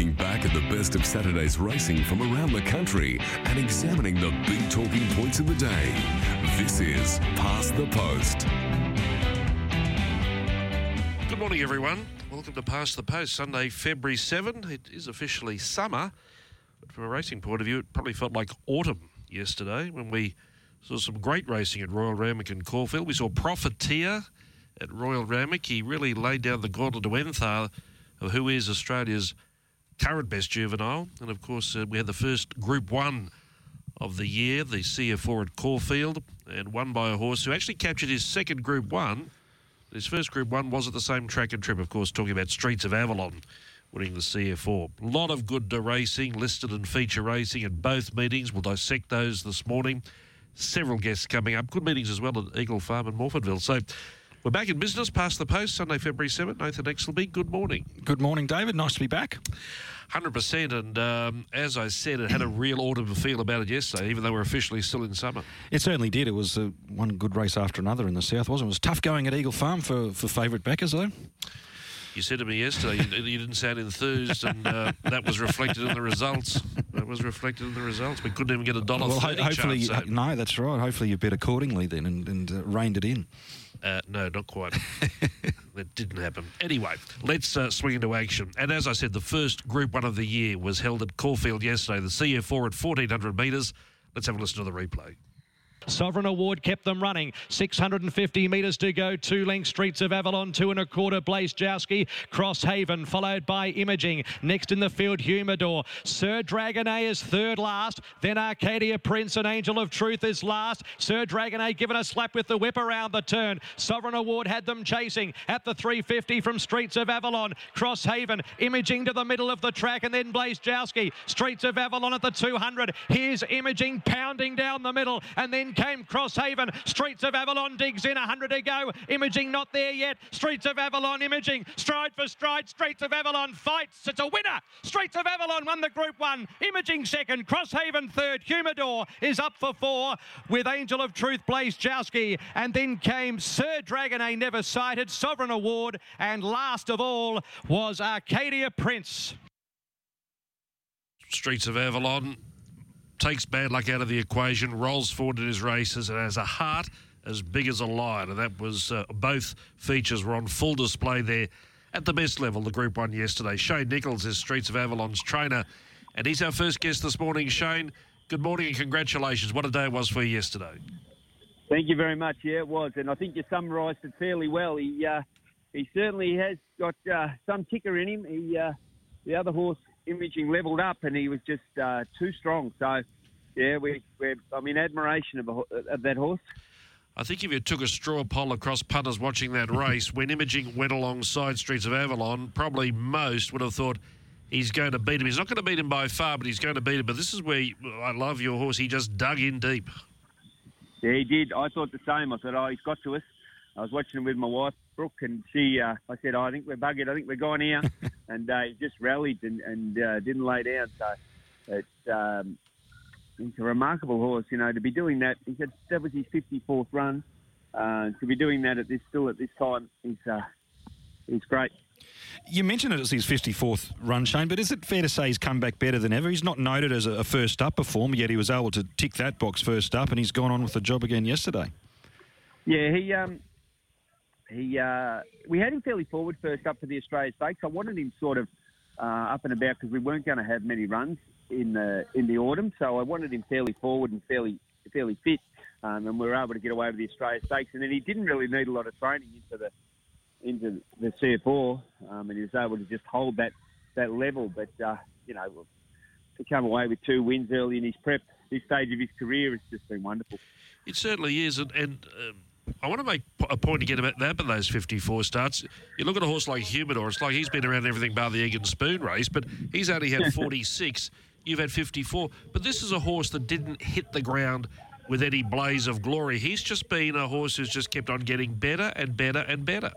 Looking back at the best of Saturday's racing from around the country and examining the big talking points of the day. This is Past the Post. Good morning, everyone. Welcome to Past the Post, Sunday, February 7. It is officially summer, but from a racing point of view, it probably felt like autumn yesterday when we saw some great racing at Royal Randwick and Caulfield. We saw Profiteer at Royal Randwick. He really laid down the gauntlet to Enthaar of who is Australia's current best juvenile. And of course, uh, we had the first Group 1 of the year, the C.F. Orr at Caulfield, and won by a horse who actually captured his second Group 1. His first Group 1 was at the same track and trip, of course, talking about Streets of Avalon winning the C.F. Orr. A lot of good racing, listed and feature racing at both meetings. We'll dissect those this morning. Several guests coming up. Good meetings as well at Eagle Farm and Morphettville. So we're back in business, past the post, Sunday, February 7th. Nathan Exelby, good morning. Good morning, David. Nice to be back. 100%. And um, as I said, it had a real autumn feel about it yesterday, even though we're officially still in summer. It certainly did. It was uh, one good race after another in the south, wasn't it? It was tough going at Eagle Farm for, for favourite backers, though. You said to me yesterday you, you didn't sound enthused, and uh, that was reflected in the results. That was reflected in the results. We couldn't even get a dollar Well, ho- hopefully, chance, so- you, no, that's right. Hopefully, you bet accordingly then and, and uh, reined it in. Uh, no, not quite. that didn't happen. Anyway, let's uh, swing into action. And as I said, the first Group 1 of the year was held at Caulfield yesterday, the C.F. Orr at 1400 metres. Let's have a listen to the replay. Sovereign Award kept them running. 650 metres to go. Two length Streets of Avalon, two and a quarter. Blazejowski, Crosshaven, followed by Imaging. Next in the field, Humidor. Sir Dragonet is third last. Then Arcadia Prince and Angel of Truth is last. Sir Dragonet given a slap with the whip around the turn. Sovereign Award had them chasing at the 350 from Streets of Avalon. Crosshaven, Imaging to the middle of the track, and then Blazejowski. Streets of Avalon at the 200. Here's Imaging pounding down the middle, and then came Crosshaven. Streets of Avalon digs in, 100 to go. Imaging not there yet. Streets of Avalon, Imaging, stride for stride. Streets of Avalon fights. It's a winner. Streets of Avalon won the Group 1. Imaging second. Crosshaven third. Humidor is up for four with Angel of Truth, Blaze Blazejowski. And then came Sir Dragonet never sighted, Sovereign Award. And last of all was Arcadia Prince. Streets of Avalon takes bad luck out of the equation, rolls forward in his races, and has a heart as big as a lion. And that was uh, both features were on full display there at the best level, the Group 1 yesterday. Shane Nichols is Streets of Avalon's trainer, and he's our first guest this morning. Shane, good morning and congratulations. What a day it was for you yesterday. Thank you very much. Yeah, it was, and I think you summarised it fairly well. He uh, he certainly has got uh, some ticker in him. He uh, the other horse imaging levelled up, and he was just uh, too strong. So yeah, we we're I'm in admiration of, a, of that horse. I think if you took a straw poll across punters watching that race, when Imaging went alongside Streets of Avalon, probably most would have thought he's going to beat him. He's not going to beat him by far, but he's going to beat him. But this is where I love your horse. He just dug in deep. Yeah, he did. I thought the same. I thought, oh, he's got to us. I was watching him with my wife, Brooke, and she, uh, I said, oh, I think we're buggered. I think we're gone here. and uh, he just rallied and, and uh, didn't lay down. So it's, um, it's a remarkable horse, you know, to be doing that. He said that was his 54th run. Uh, to be doing that at this still at this time is uh, is great. You mentioned it as his 54th run, Shane, but is it fair to say he's come back better than ever? He's not noted as a a first up performer, yet he was able to tick that box first up, and he's gone on with the job again yesterday. Yeah, he um, he uh, we had him fairly forward first up for the Australia Stakes. I wanted him sort of uh, up and about because we weren't going to have many runs in the in the autumn, so I wanted him fairly forward and fairly fairly fit, um, and we were able to get away with the Australia Stakes. And then he didn't really need a lot of training into the into the C.F. Orr, um, and he was able to just hold that that level. But uh, you know, to come away with two wins early in his prep, this stage of his career, it's just been wonderful. It certainly is, and, and um, I want to make a point to again about that. About those fifty-four starts, you look at a horse like Humidor. It's like he's been around everything bar the egg and Spoon race, but he's only had forty-six. You've had fifty-four, but this is a horse that didn't hit the ground with any blaze of glory. He's just been a horse who's just kept on getting better and better and better.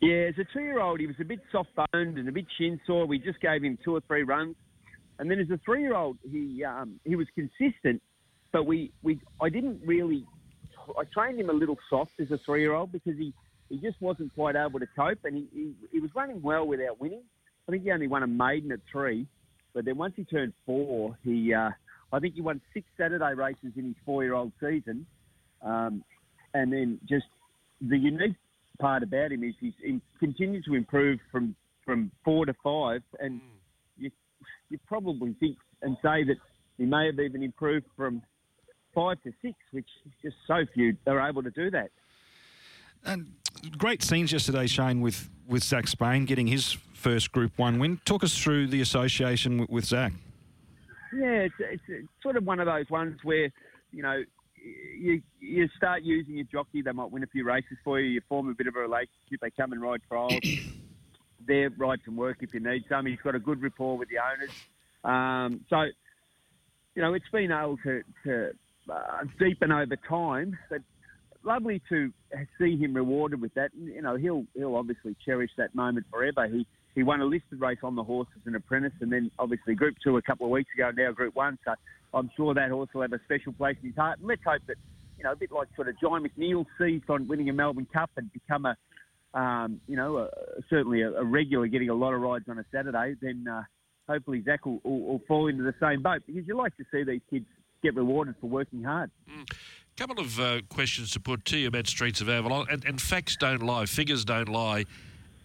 Yeah, as a two-year-old, he was a bit soft-boned and a bit shin-sore. We just gave him two or three runs, and then as a three-year-old, he um, he was consistent, but we, we I didn't really. I trained him a little soft as a three-year-old because he, he just wasn't quite able to cope, and he, he, he was running well without winning. I think he only won a maiden at three, but then once he turned four, he uh, I think he won six Saturday races in his four-year-old season, um, and then just the unique part about him is he's he continues to improve from from four to five, and you you probably think and say that he may have even improved from five to six, which is just so few are able to do that. And great scenes yesterday, Shane, with, with Zac Spain getting his first Group 1 win. Talk us through the association with, with Zac. Yeah, it's, it's, it's sort of one of those ones where, you know, you you start using your jockey, they might win a few races for you. You form a bit of a relationship. They come and ride trials. They're ride some work if you need some. He's got a good rapport with the owners. Um, so, you know, it's been able to, to uh, deepen over time. But lovely to see him rewarded with that. You know, he'll he'll obviously cherish that moment forever. He he won a listed race on the horse as an apprentice, and then obviously Group Two a couple of weeks ago, now Group One. So I'm sure that horse will have a special place in his heart. And let's hope that you know a bit like sort of John McNeil seized on winning a Melbourne Cup and become a um, you know certainly a, a, regular, getting a lot of rides on a Saturday. Then uh, hopefully Zac will, will, will, fall into the same boat because you like to see these kids get rewarded for working hard. Mm couple of uh, questions to put to you about Streets of Avalon, and, and, facts don't lie, figures don't lie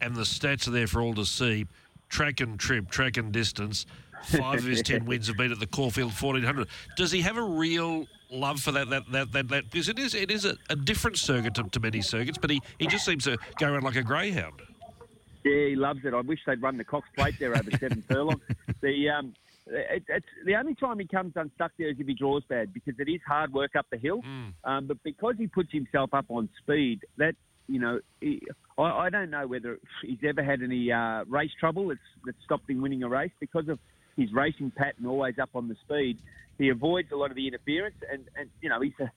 and the stats are there for all to see. Track and trip, track and distance. Five of his ten wins have been at the Caulfield 1400. Does he have a real love for that? That that that, that because it is it is a, a different circuit to, to, many circuits, but he, he just seems to go around like a greyhound. Yeah, he loves it. I wish they'd run the Cox Plate there over seven furlongs. The um, it, it's the only time he comes unstuck there is if he draws bad because it is hard work up the hill. Mm. Um, but because he puts himself up on speed, that you know, he, I, I, don't know whether he's ever had any uh, race trouble that's, that stopped him winning a race because of his racing pattern, always up on the speed. He avoids a lot of the interference, and, and you know he's a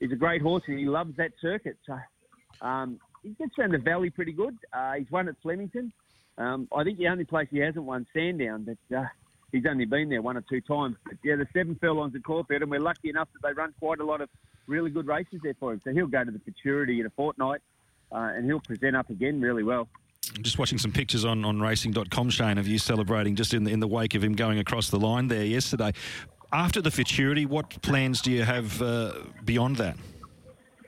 he's a great horse, and he loves that circuit. So um, he gets around the valley pretty good. Uh, he's won at Flemington. Um, I think the only place he hasn't won Sandown, but uh, he's only been there one or two times. But yeah, the seven furlongs at Caulfield, and we're lucky enough that they run quite a lot of really good races there for him. So he'll go to the Futurity in a fortnight uh, and he'll present up again really well. I'm just watching some pictures on, on racing.com, Shane, of you celebrating just in the, in the wake of him going across the line there yesterday. After the futurity, what plans do you have uh, beyond that?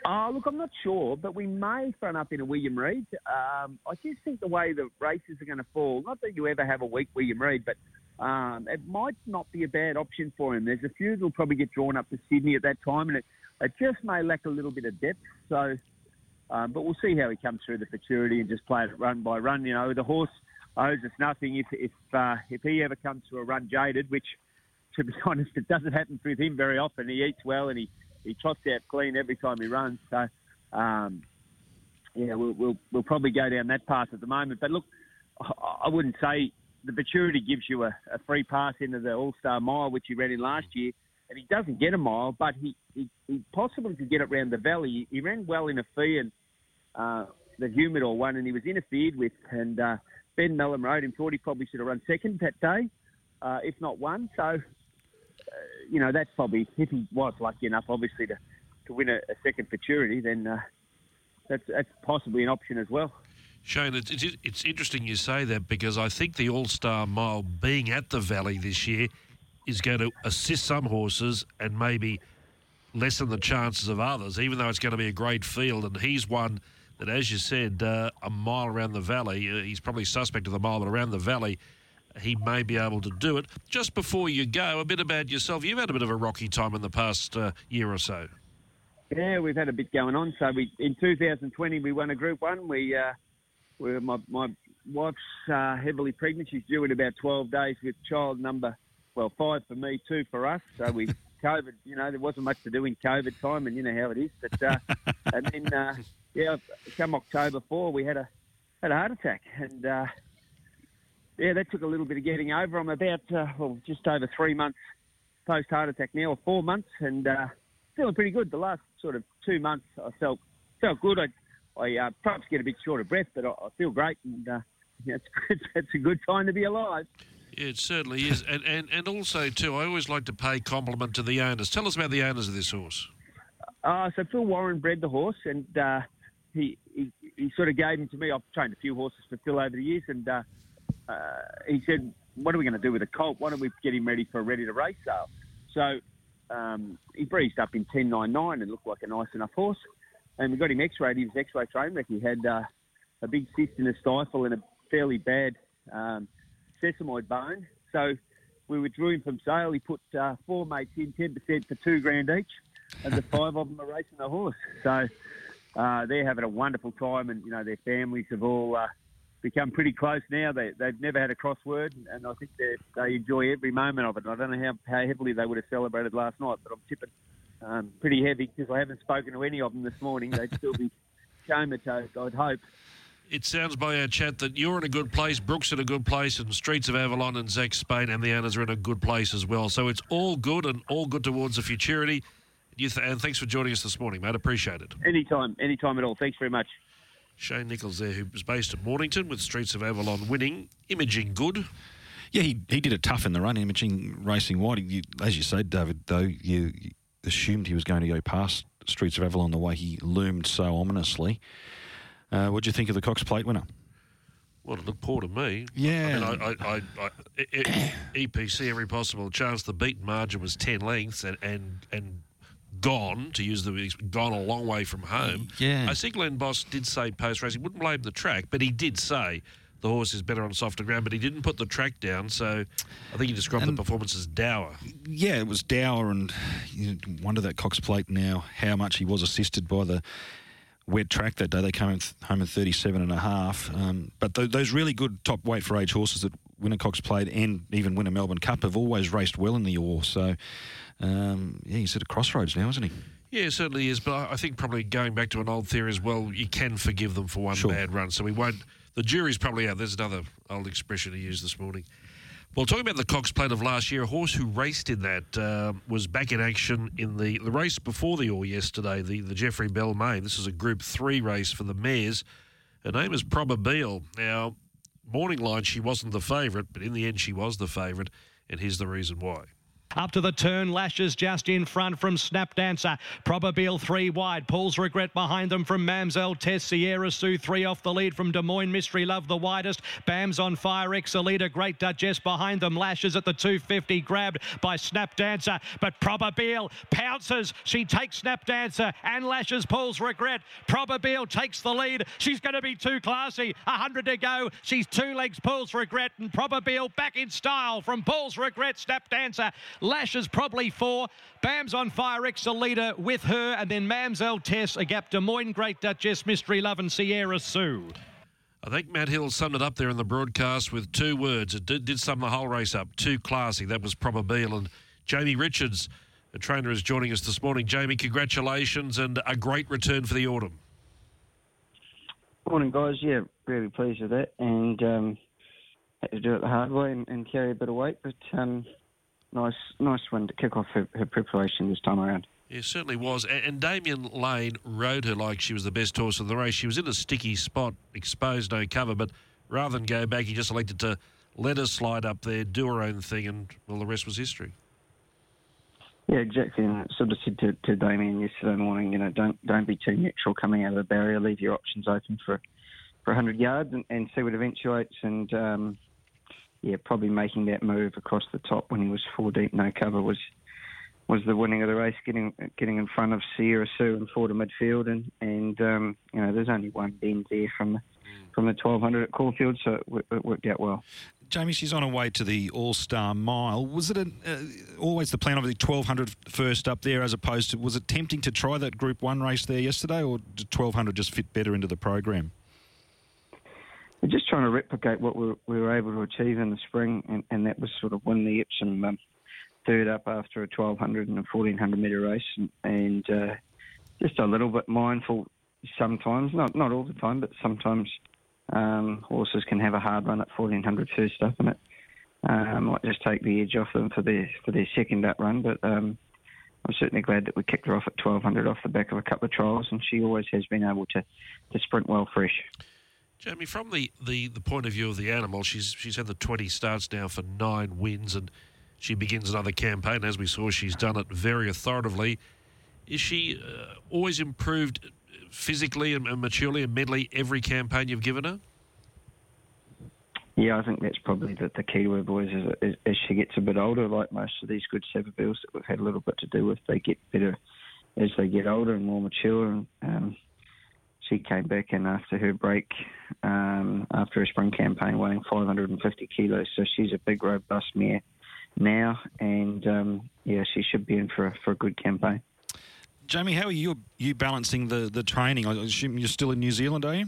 Uh, look, I'm not sure, but we may front up in a William Reid. Um, I just think the way the races are going to fall, not that you ever have a weak William Reid, but um, it might not be a bad option for him. There's a few that'll probably get drawn up to Sydney at that time, and it, it just may lack a little bit of depth. So um, but we'll see how he comes through the futurity and just play it run by run. You know, the horse owes us nothing if if uh, if he ever comes to a run jaded, which, to be honest, it doesn't happen with him very often. He eats well and he, he trots out clean every time he runs. So, um, yeah, we'll, we'll we'll probably go down that path at the moment. But look, I wouldn't say the Futurity gives you a, a free pass into the All Star Mile, which he ran in last year and he doesn't get a mile, but he, he, he possibly could get it round the valley. He ran well in a fee, and uh, the Humidor one, and he was interfered with. And uh, Ben Melham rode him, thought he probably should have run second that day, uh, if not one. So, uh, you know, that's probably, if he was lucky enough, obviously, to, to win a, a second futurity, then uh, that's, that's possibly an option as well. Shane, it's, it's, it's interesting you say that because I think the All Star Mile being at the Valley this year is going to assist some horses and maybe lessen the chances of others, even though it's going to be a great field. And he's one that, as you said, uh, a mile around the valley, uh, he's probably suspect of the mile, but around the valley, he may be able to do it. Just before you go, a bit about yourself. You've had a bit of a rocky time in the past uh, year or so. Yeah, we've had a bit going on. So we in 2020 we won a Group One. We, we my my wife's uh, heavily pregnant. She's due in about 12 days with child number well five for me, two for us. So we COVID, you know, there wasn't much to do in COVID time, and you know how it is. But uh, and then, uh, yeah, come October four, we had a had a heart attack, and uh, yeah, that took a little bit of getting over. I'm about uh, well, just over three months post heart attack now, or four months, and uh, feeling pretty good. The last sort of two months, I felt felt good. I I uh, perhaps get a bit short of breath, but I, I feel great, and uh, yeah, it's, it's a good time to be alive. Yeah, it certainly is. And, and, and also, too, I always like to pay compliment to the owners. Tell us about the owners of this horse. Uh, so Phil Warren bred the horse, and uh, he, he, he sort of gave him to me. I've trained a few horses for Phil over the years, and uh, uh, he said, "What are we going to do with the colt? Why don't we get him ready for a ready to race sale?" So um, he breezed up in 10.99 and looked like a nice enough horse. And we got him X-rayed. He was X-ray train wreck. He had uh, a big cyst in his stifle and a fairly bad um, sesamoid bone. So we withdrew him from sale. He put uh, four mates in, 10% for two grand each, and the five of them are racing the horse. So uh, they're having a wonderful time, and you know their families have all uh, become pretty close now. They, they've never had a crossword, and I think they enjoy every moment of it. I don't know how, how heavily they would have celebrated last night, but I'm tipping um, pretty heavy because I haven't spoken to any of them this morning. They'd still be comatose, I'd hope. It sounds by our chat that you're in a good place, Brooks in a good place, and Streets of Avalon and Zac Spain and the owners are in a good place as well. So it's all good and all good towards the futurity. Th- and thanks for joining us this morning, mate. Appreciate it. Anytime, anytime at all. Thanks very much. Shane Nichols there, who was based at Mornington with Streets of Avalon winning. Imaging good. Yeah, he, he did it tough in the run, imaging racing wide. You, as you said, David, though, you, you assumed he was going to go past Streets of Avalon the way he loomed so ominously. Uh, what do you think of the Cox Plate winner? Well, it looked poor to me. Yeah. I mean, I, I, I, I, EPC, every possible chance. The beaten margin was 10 lengths and, and, and gone, to use the gone a long way from home. Yeah. I see Glen Boss did say post race, he wouldn't blame the track, but he did say the horse is better on softer ground, but he didn't put the track down, so I think he described And- the performance as dour. Yeah, it was dour, and you wonder that Cox Plate now how much he was assisted by the wet track that day. They came home in 37 and a half. Um, but th- those really good top weight for age horses that win a Cox Plate and even win a Melbourne Cup have always raced well in the Orr. So, um, yeah, he's at a crossroads now, isn't he? Yeah, certainly is. But I I think probably going back to an old theory as well, you can forgive them for one Sure. bad run. So we won't. The jury's probably out. There's another old expression he used this morning. Well, talking about the Cox Plate of last year, a horse who raced in that uh, was back in action in the, the race before the All yesterday, the, the Geoffrey Bellmaine. This is a Group 3 race for the mares. Her name is Probabeel. Now, morning line, she wasn't the favourite, but in the end, she was the favourite, and here's the reason why. Up to the turn, lashes just in front from Snap Dancer. Probabeel three wide. Paul's regret behind them from Mamselle Tess. Sierra Sue three off the lead from Des Moines. Mystery Love the widest. Bam's on fire. Exalita Great Duchess behind them. Lashes at the 250 grabbed by Snap Dancer. But Probabeel pounces. She takes Snap Dancer and lashes Paul's regret. Probabeel takes the lead. She's going to be too classy. 100 to go. She's two legs Paul's regret and Probabeel back in style from Paul's regret. Snap Dancer. Lashes probably four. Bam's on fire. Exalita with her. And then Mamselle Tess, a gap Des Moines Great Duchess, Mystery Love and Sierra Sue. I think Matt Hill summed it up there in the broadcast with two words. It did, did sum the whole race up. Too classy. That was Probabeel. And Jamie Richards, the trainer, is joining us this morning. Jamie, congratulations and a great return for the autumn. Morning, guys. Yeah, really pleased with that, and um, had to do it the hard way and, and carry a bit of weight, but um, nice, nice one to kick off her, her preparation this time around. It certainly was. And, Damian Lane rode her like she was the best horse of the race. She was in a sticky spot, exposed, no cover, but rather than go back, he just elected to let her slide up there, do her own thing, and, well, the rest was history. Yeah, exactly. And I sort of said to, to Damian yesterday morning, you know, don't don't be too natural coming out of the barrier. Leave your options open for for 100 yards and, and see what eventuates. And um, yeah, probably making that move across the top when he was four deep, no cover was was the winning of the race, getting getting in front of Sierra Sue and four to midfield, and and um, you know, there's only one bend there from the, from the 1200 at Caulfield, so it, it worked out well. Jamie, she's on her way to the All Star Mile. Was it an, uh, always the plan of the 1200 first up there as opposed to, was it tempting to try that Group 1 race there yesterday or did 1200 just fit better into the program? We're just trying to replicate what we, we were able to achieve in the spring, and, and that was sort of win the Epsom um, third up after a 1200 and a 1400 metre race, and, and uh, just a little bit mindful sometimes, not not all the time, but sometimes um, horses can have a hard run at 1400 first up, and it um, might just take the edge off them for their for their second up run. But um, I'm certainly glad that we kicked her off at 1200 off the back of a couple of trials, and she always has been able to to sprint well fresh. Jamie, from the, the, the point of view of the animal, she's she's had the 20 starts now for nine wins, and she begins another campaign. As we saw, she's done it very authoritatively. Is she uh, always improved physically and, and maturely and mentally every campaign you've given her? Yeah, I think that's probably the, the key to her, boys, is, as she gets a bit older, like most of these good Savabeels that we've had a little bit to do with, they get better as they get older and more mature. And um, she came back in after her break, um, after her spring campaign, weighing 550 kilos. So she's a big, robust mare now, and um, yeah, she should be in for a, for a good campaign. Jamie, how are you you balancing the, the training? I assume you're still in New Zealand, are you?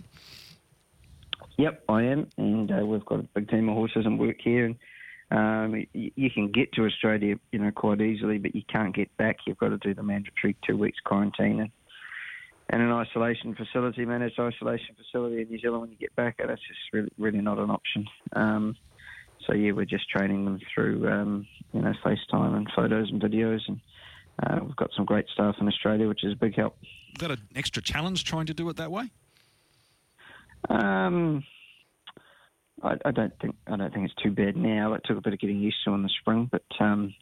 Yep, I am, and uh, we've got a big team of horses and work here. And um, you, you, can get to Australia, you know, quite easily, but you can't get back. You've got to do the mandatory two weeks quarantine and, and an isolation facility, managed isolation facility in New Zealand when you get back. And that's just really, really not an option. Um, so yeah, we're just training them through, um, you know, FaceTime and photos and videos, and uh, we've got some great staff in Australia, which is a big help. Is that an extra challenge trying to do it that way? Um, I, I, don't think I don't think it's too bad now. It took a bit of getting used to in the spring, but um,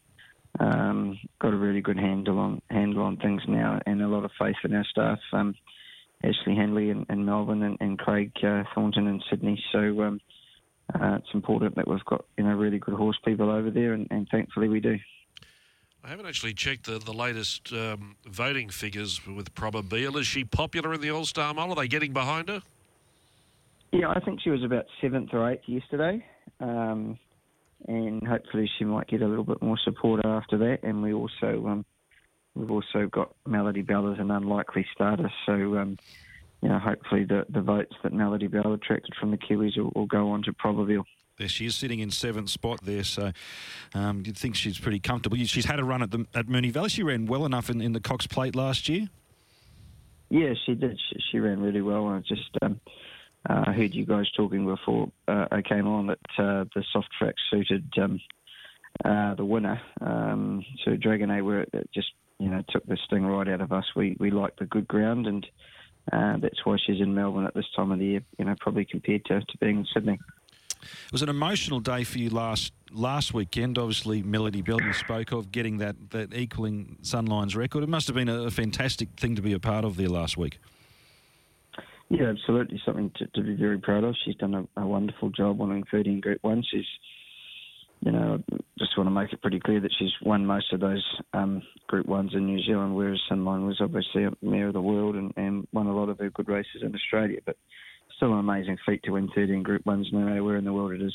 um, got a really good handle on handle on things now, and a lot of faith in our staff. Um, Ashley Henley in, in Melbourne and, and Craig uh, Thornton in Sydney. So um, uh, it's important that we've got you know really good horse people over there, and, and thankfully we do. I haven't actually checked the, the latest um, voting figures with Probabeel. Is she popular in the All Star Mile? Are they getting behind her? Yeah, I think she was about seventh or eighth yesterday, um, and hopefully she might get a little bit more support after that. And we also um, we've also got Melody Bell as an unlikely starter, so um, you know hopefully the the votes that Melody Bell attracted from the Kiwis will, will go on to Probabeel. There she is sitting in seventh spot there, so um, you'd think she's pretty comfortable. She's had a run at the at Moonee Valley. She ran well enough in, in the Cox Plate last year. Yeah, she did. She, she ran really well. I just um, uh, I heard you guys talking before uh, I came on that uh, the soft track suited um, uh, the winner. Um, Sir Dragonet, where it just you know took the sting right out of us. We we like the good ground, and uh, that's why she's in Melbourne at this time of the year. You know, probably compared to, to being in Sydney. It was an emotional day for you last last weekend. Obviously, Melody Bell you spoke of getting that that equaling Sunline's record. It must have been a fantastic thing to be a part of there last week. Yeah, absolutely. Something to, to be very proud of. She's done a, a wonderful job winning 13 Group 1. She's, you know, just want to make it pretty clear that she's won most of those um, Group 1s in New Zealand, whereas Sunline was obviously a Mare of the World and, and won a lot of her good races in Australia. But still an amazing feat to win 13 Group 1s no matter where in the world it is.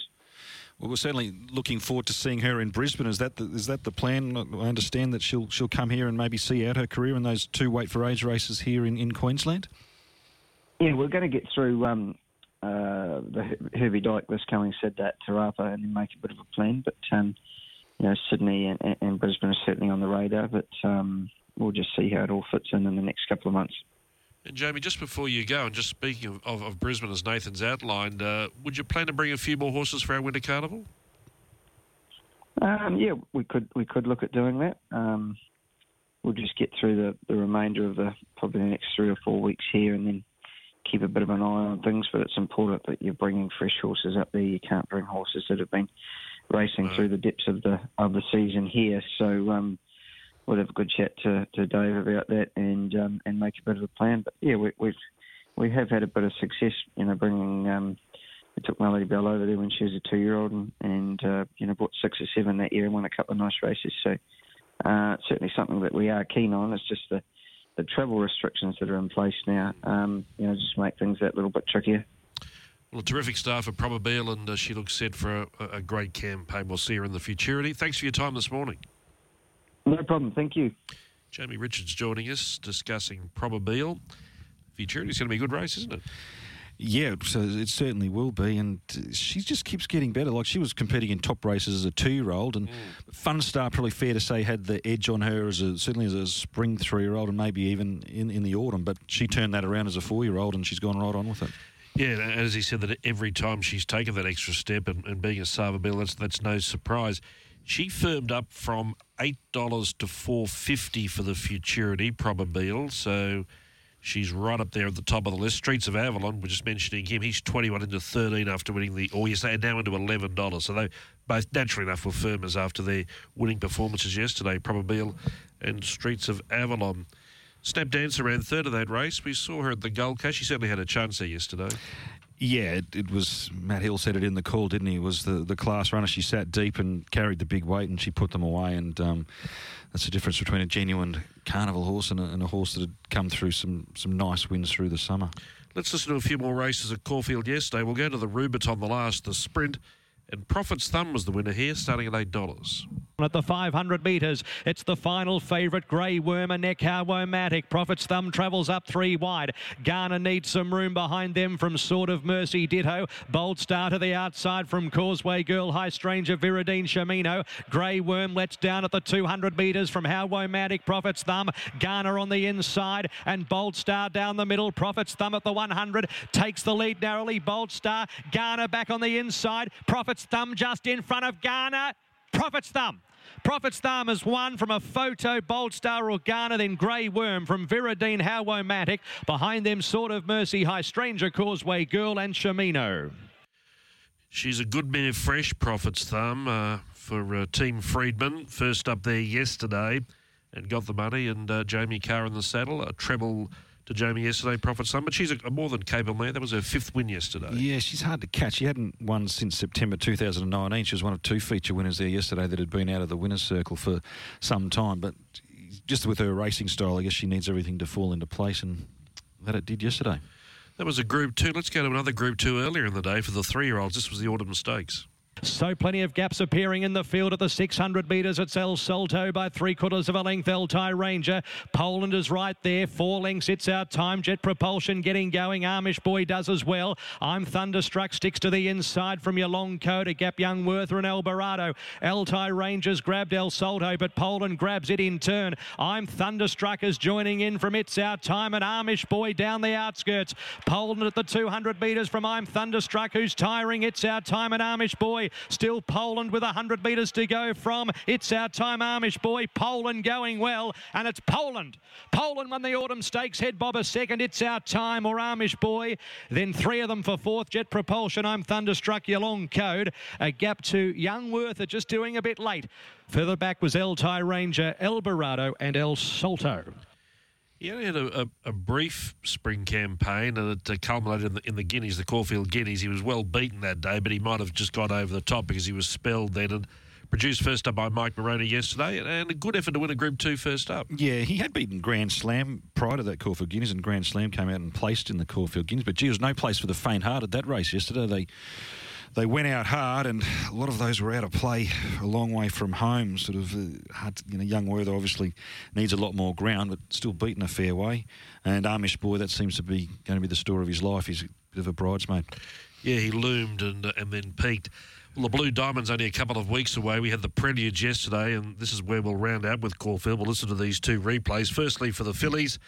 Well, we're certainly looking forward to seeing her in Brisbane. Is that the, is that the plan? I understand that she'll she'll come here and maybe see out her career in those two weight for age races here in, in Queensland. Yeah, we're going to get through um, uh, the Herbie Dyke this coming said that Te Rapa and then make a bit of a plan. But um, you know, Sydney and, and, Brisbane are certainly on the radar. But um, we'll just see how it all fits in in the next couple of months. And Jamie, just before you go, and just speaking of, of, of Brisbane, as Nathan's outlined, uh, would you plan to bring a few more horses for our winter carnival? Um, yeah, we could we could look at doing that. Um, we'll just get through the, the remainder of the probably the next three or four weeks here, and then keep a bit of an eye on things, but it's important that you're bringing fresh horses up there. You can't bring horses that have been racing through the depths of the of the season here. So um, we'll have a good chat to, to Dave about that and um, and make a bit of a plan. But yeah, we, we've we have had a bit of success, you know, bringing. Um, we took Melody Bell over there when she was a two-year-old, and, and uh, you know, brought six or seven that year and won a couple of nice races. So uh, certainly something that we are keen on. It's just the the travel restrictions that are in place now, um, you know, just make things that little bit trickier. Well, a terrific staff at Probabeel, and uh, she looks set for a, a, great campaign. We'll see her in the futurity. Thanks for your time this morning. No problem. Thank you. Jamie Richards joining us discussing. Futurity is going to be a good race, isn't it? Yeah, so it certainly will be, and she just keeps getting better. Like she was competing in top races as a two-year-old, and mm. Funstar probably fair to say had the edge on her as a, certainly as a spring three-year-old, and maybe even in, in the autumn. But she turned that around as a four-year-old, and she's gone right on with it. Yeah, as he said, that every time she's taken that extra step, and, and being a Savabeel, that's that's no surprise. She firmed up from eight dollars to four fifty for the futurity Probabeel, so She's right up there at the top of the list. Streets of Avalon, we're just mentioning him. He's 21 into 13 after winning the, or yes, they're now into $11. So they both naturally enough were firmers after their winning performances yesterday, Probabeel and Streets of Avalon. Snap Dancer ran third of that race. We saw her at the Gold Coast. She certainly had a chance there yesterday. Yeah, it, it, was. Matt Hill said it in the call, didn't he? It was the, the class runner. She sat deep and carried the big weight, and she put them away. And um, that's the difference between a genuine carnival horse and a, and a, horse that had come through some some nice wins through the summer. Let's listen to a few more races at Caulfield yesterday. We'll go to the Rubiton, the last, the sprint. And Prophet's Thumb was the winner here, starting at $8. At the 500 metres, it's the final favourite, Grey Wormer, Neck Prophet's Thumb travels up three wide. Garner needs some room behind them from Sword of Mercy, Ditto. Bold Star to the outside from Causeway Girl, High Stranger, Viridine, Shamino. Grey Worm lets down at the 200 metres from How-Womatic, Prophet's Thumb. Garner on the inside and Bold Star down the middle. Prophet's Thumb at the 100 takes the lead narrowly. Bold Star, Garner back on the inside. Prophet's Thumb just in front of Garner. Prophet's Thumb. Prophet's Thumb has won from a photo, Bold Star or Garner, then Grey Worm from Viridine How-Womatic. Behind them, Sword of Mercy, High Stranger, Causeway Girl, and Shamino. She's a good mare fresh, Prophet's Thumb, uh, for uh, Team Freedman. First up there yesterday and got the money, and uh, Jamie Kah in the saddle, a treble to Jamie yesterday, profit Thumb, but she's a, a more than capable man. That was her fifth win yesterday. Yeah, she's hard to catch. She hadn't won since September 2019. She was one of two feature winners there yesterday that had been out of the winner's circle for some time. But just with her racing style, I guess she needs everything to fall into place, and that it did yesterday. That was a Group 2. Let's go to another Group 2 earlier in the day for the three-year-olds. This was the Autumn Stakes. So plenty of gaps appearing in the field at the 600 metres. It's El Salto by three quarters of a length. Eltai Ranger. Poland is right there. Four lengths. It's our time. Jet Propulsion getting going. Amish Boy does as well. I'm Thunderstruck. Sticks to the inside from your long coat. A gap Young Werther and Alvarado. Eltai Rangers grabbed El Salto, but Poland grabs it in turn. I'm Thunderstruck is joining in from It's Our Time and Amish Boy down the outskirts. Poland at the 200 metres from I'm Thunderstruck who's tiring. It's Our Time and Amish Boy. Still Poland with 100 metres to go from It's Our Time Amish Boy. Poland going well, and it's Poland. Poland won the Autumn Stakes. Head Bob a second. It's Our Time or Amish Boy. Then three of them for fourth. Jet Propulsion. I'm Thunderstruck. Your long code. A gap to Young Are just doing a bit late. Further back was El Tai Ranger, El Barado, and El Salto. He only had a, a, a, brief spring campaign and it uh, culminated in the, in the Guineas, the Caulfield Guineas. He was well beaten that day, but he might have just got over the top because he was spelled then and produced first up by Mike Moroney yesterday and a good effort to win a Group 2 first up. Yeah, he had beaten Grand Slam prior to that Caulfield Guineas and Grand Slam came out and placed in the Caulfield Guineas, but gee, was no place for the faint-hearted that race yesterday. They they went out hard, and a lot of those were out of play a long way from home. Sort of, uh, hard, you know, young Werther obviously needs a lot more ground, but still beaten a fair way. And Amish boy, that seems to be going to be the story of his life. He's a bit of a bridesmaid. Yeah, he loomed and uh, and then peaked. Well, the Blue Diamond's only a couple of weeks away. We had the Prelude yesterday, and this is where we'll round out with Caulfield. We'll listen to these two replays. Firstly, for the Fillies,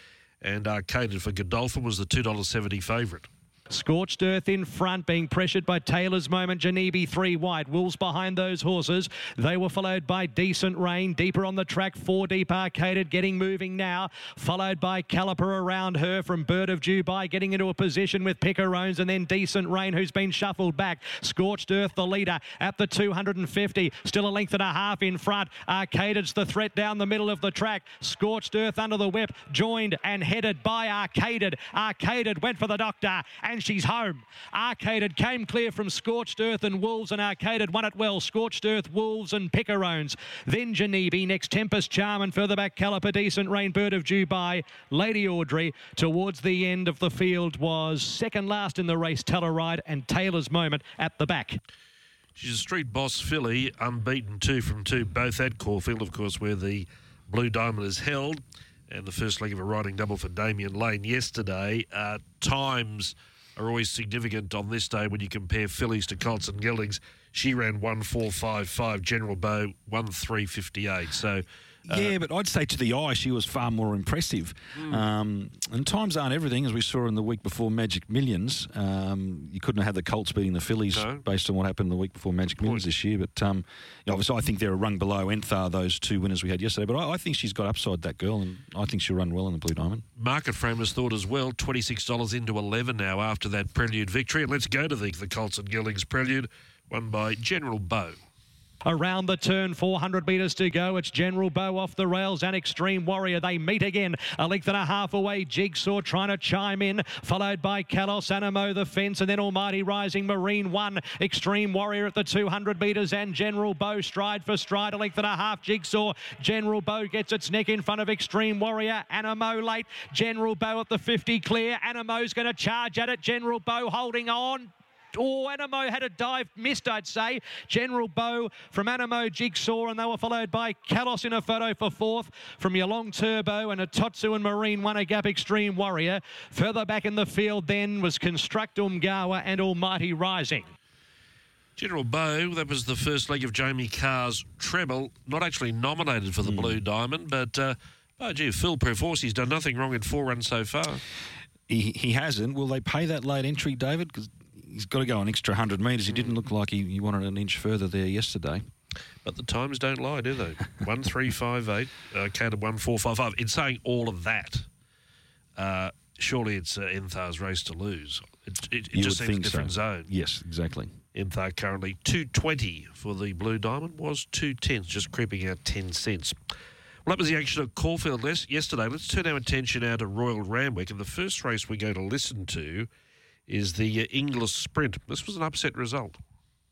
and Arcaded for Godolphin was the $2.70 favourite. Scorched Earth in front, being pressured by Taylor's Moment. Janebi three wide. Wolves behind those horses. They were followed by Decent Rain. Deeper on the track, four deep arcaded, getting moving now. Followed by Caliper around her from Bird of Dubai, getting into a position with Picarones and then Decent Rain, who's been shuffled back. Scorched Earth, the leader at the 250. Still a length and a half in front. Arcaded's the threat down the middle of the track. Scorched Earth under the whip, joined and headed by Arcaded. Arcaded went for the doctor and she's home. Arcaded came clear from Scorched Earth and Wolves, and Arcaded won it well. Scorched Earth, Wolves, and Picarones. Then Janebi, next Tempest Charm, and further back Caliper, Decent Rain, Bird of Dubai, Lady Audrey. Towards the end of the field was second last in the race, Telluride, and Taylor's Moment at the back. She's a street boss filly, unbeaten two from two, both at Caulfield, of course, where the Blue Diamond is held. And the first leg of a riding double for Damian Lane yesterday. Uh, times are always significant on this day when you compare fillies to colts and geldings. She ran one four five five. General Bow one three fifty eight. So yeah, but I'd say to the eye, she was far more impressive. Mm. Um, and times aren't everything, as we saw in the week before Magic Millions. Um, you couldn't have had the Colts beating the Fillies no. based on what happened the week before Magic Millions this year. But um, you know, obviously, I think they're a rung below Enthaar, those two winners we had yesterday. But I, I, think she's got upside, that girl, and I think she'll run well in the Blue Diamond. Market framers thought as well, $26 into 11 now after that Prelude victory. And let's go to the, the Colts and Geldings Prelude, won by General Bow. Around the turn, 400 metres to go. It's General Bow off the rails and Extreme Warrior. They meet again. A length and a half away. Jigsaw trying to chime in, followed by Kalos Anamoe the fence, and then Almighty Rising Marine One. Extreme Warrior at the 200 metres and General Bow stride for stride. A length and a half. Jigsaw. General Bow gets its neck in front of Extreme Warrior. Anamoe late. General Bow at the 50 clear. Anamoe's going to charge at it. General Bow holding on. Oh, Anamoe had a dive, missed, I'd say. General Bow from Anamoe Jigsaw, and they were followed by Kalos in a photo for fourth from Yalong Turbo and a Totsu and Marine One a Gap Extreme Warrior. Further back in the field then was Construct Umgawa and Almighty Rising. General Bow, that was the first leg of Jamie Kah's treble, not actually nominated for the Hmm. Blue Diamond, but uh, oh, gee, Phil Perforce, he's done nothing wrong in four runs so far. He, he hasn't. Will they pay that late entry, David? Because he's got to go an extra 100 metres. He didn't look like he, he wanted an inch further there yesterday. But the times don't lie, do they? one three five eight, uh, counted one four five five. In saying all of that, uh, surely it's uh, Enthaar's race to lose. It, it, it just seems a think so. different zone. Yes, exactly. Enthaar currently two twenty for the Blue Diamond was two tenths, just creeping out ten cents. Well, that was the action at Caulfield yesterday. Let's turn our attention now to Royal Randwick, and the first race we're going to listen to is the Inglis Sprint. This was an upset result.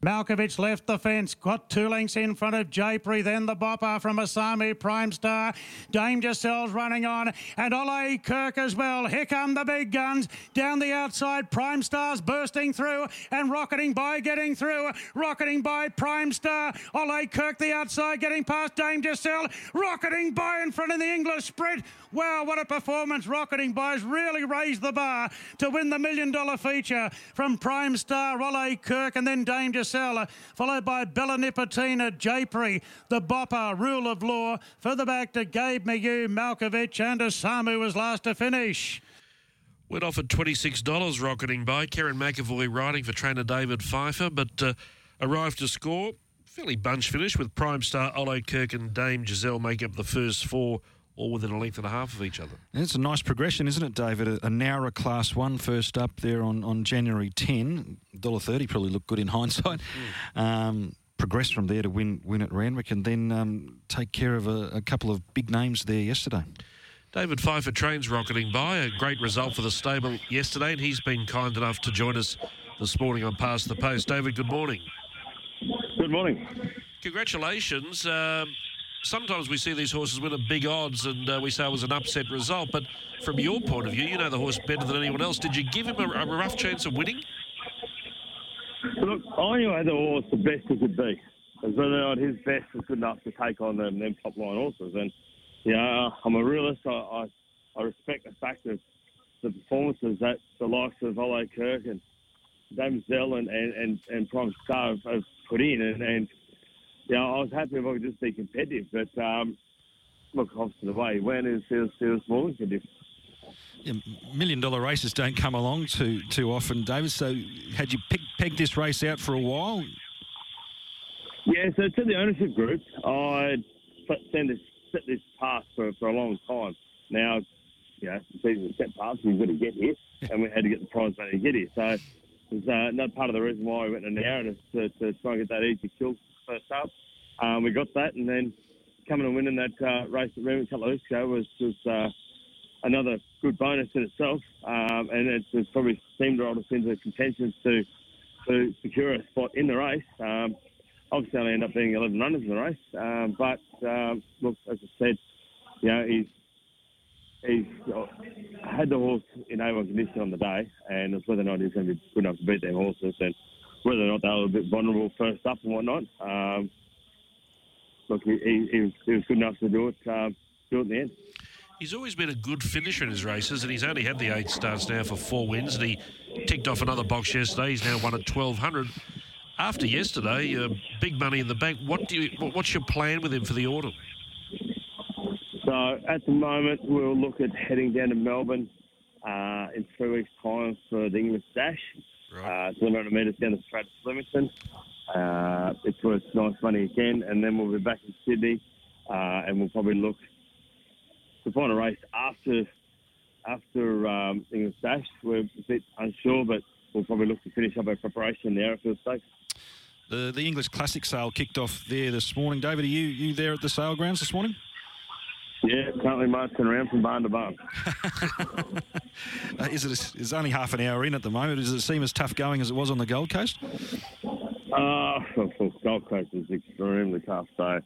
Malkovich left the fence, got two lengths in front of Japri, then the bopper from Asami Prime Star. Dame Giselle's running on, and Ole Kirk as well. Here come the big guns. Down the outside, Prime Star's bursting through, and rocketing by getting through. Rocketing by Prime Star. Ole Kirk the outside, getting past Dame Giselle. Rocketing by in front of the Inglis Sprint. Wow, what a performance. Rocketing By's really raised the bar to win the million dollar feature from Prime Star, Ole Kirk, and then Danger Followed by Bella Nipotina, Japri, the Bopper, Rule of Law. Further back to Gabe Mayu, Malkovich, and Osamu was last to finish. Went off at $26 rocketing by. Kerrin McEvoy riding for trainer David Pfeiffer, but uh, arrived to score. Fairly bunch finish with Prime Star, Ole Kirk, and Dame Giselle make up the first four, all within a length and a half of each other. And it's a nice progression, isn't it, David? A, a Nowra Class 1 first up there on, on January 10. $1.30 probably looked good in hindsight. Um, progress from there to win win at Randwick and then um, take care of a, a couple of big names there yesterday. David Pfeiffer trains rocketing by. A great result for the stable yesterday, and he's been kind enough to join us this morning on Past the Post. David, good morning. Good morning. Congratulations. Um, sometimes we see these horses win at big odds and uh, we say it was an upset result, but from your point of view, you know the horse better than anyone else. Did you give him a, a rough chance of winning? Look, I knew the horse the best he could be. As whether or his best was good enough to take on them, them top line horses. And, know, I'm a realist. I, I, I respect the fact that the performances that the likes of Ole Kirk and Dame Giselle and, and, and, and Prime Star have, have put in. And, and, know, I was happy if I could just be competitive. But, um, look, obviously the way he went is, is, is more than competitive. Yeah, million dollar races don't come along too too often, David. So had you pick, pegged this race out for a while? Yeah, so to the ownership group, I send this, set this path for, for a long time. Now, you know, the set path, we've got to get here, and we had to get the prize money to get here. So it's uh, another part of the reason why we went to narrative to, to try and get that easy kill first up. Um, we got that, and then coming and winning that uh, race at Remy a couple of weeks ago was, was uh, another good bonus in itself, um, and it's, it's probably steamrolled us into contention to to secure a spot in the race. Um, obviously, only end up being 11 runners in the race, um, but um, look, as I said, you know, he's he's had the horse in A1 condition on the day, and it's whether or not he's going to be good enough to beat them horses, and whether or not they were a bit vulnerable first up and whatnot. Um, look, he, he, he, was, he was good enough to do it, um, do it in the end. He's always been a good finisher in his races, and he's only had the eight starts now for four wins, and he ticked off another box yesterday. He's now won at 1200. After yesterday, uh, big money in the bank. What do you? what- What's your plan with him for the autumn? So at the moment, we'll look at heading down to Melbourne uh, in three weeks' time for the Inglis Dash. Right. Uh, 200 metres down the straight to Flemington. Uh, it's worth nice money again, and then we'll be back in Sydney, uh, and we'll probably look to find a race after after um, Inglis Dash. We're a bit unsure, but we'll probably look to finish up our preparation there. If it's safe. The, the Inglis Classic sale kicked off there this morning. David, are you, you there at the sale grounds this morning? Yeah, currently marching around from barn to barn. Uh, is it? It's only half an hour in at the moment. Does it seem as tough going as it was on the Gold Coast? Uh, Gold Coast is extremely tough. So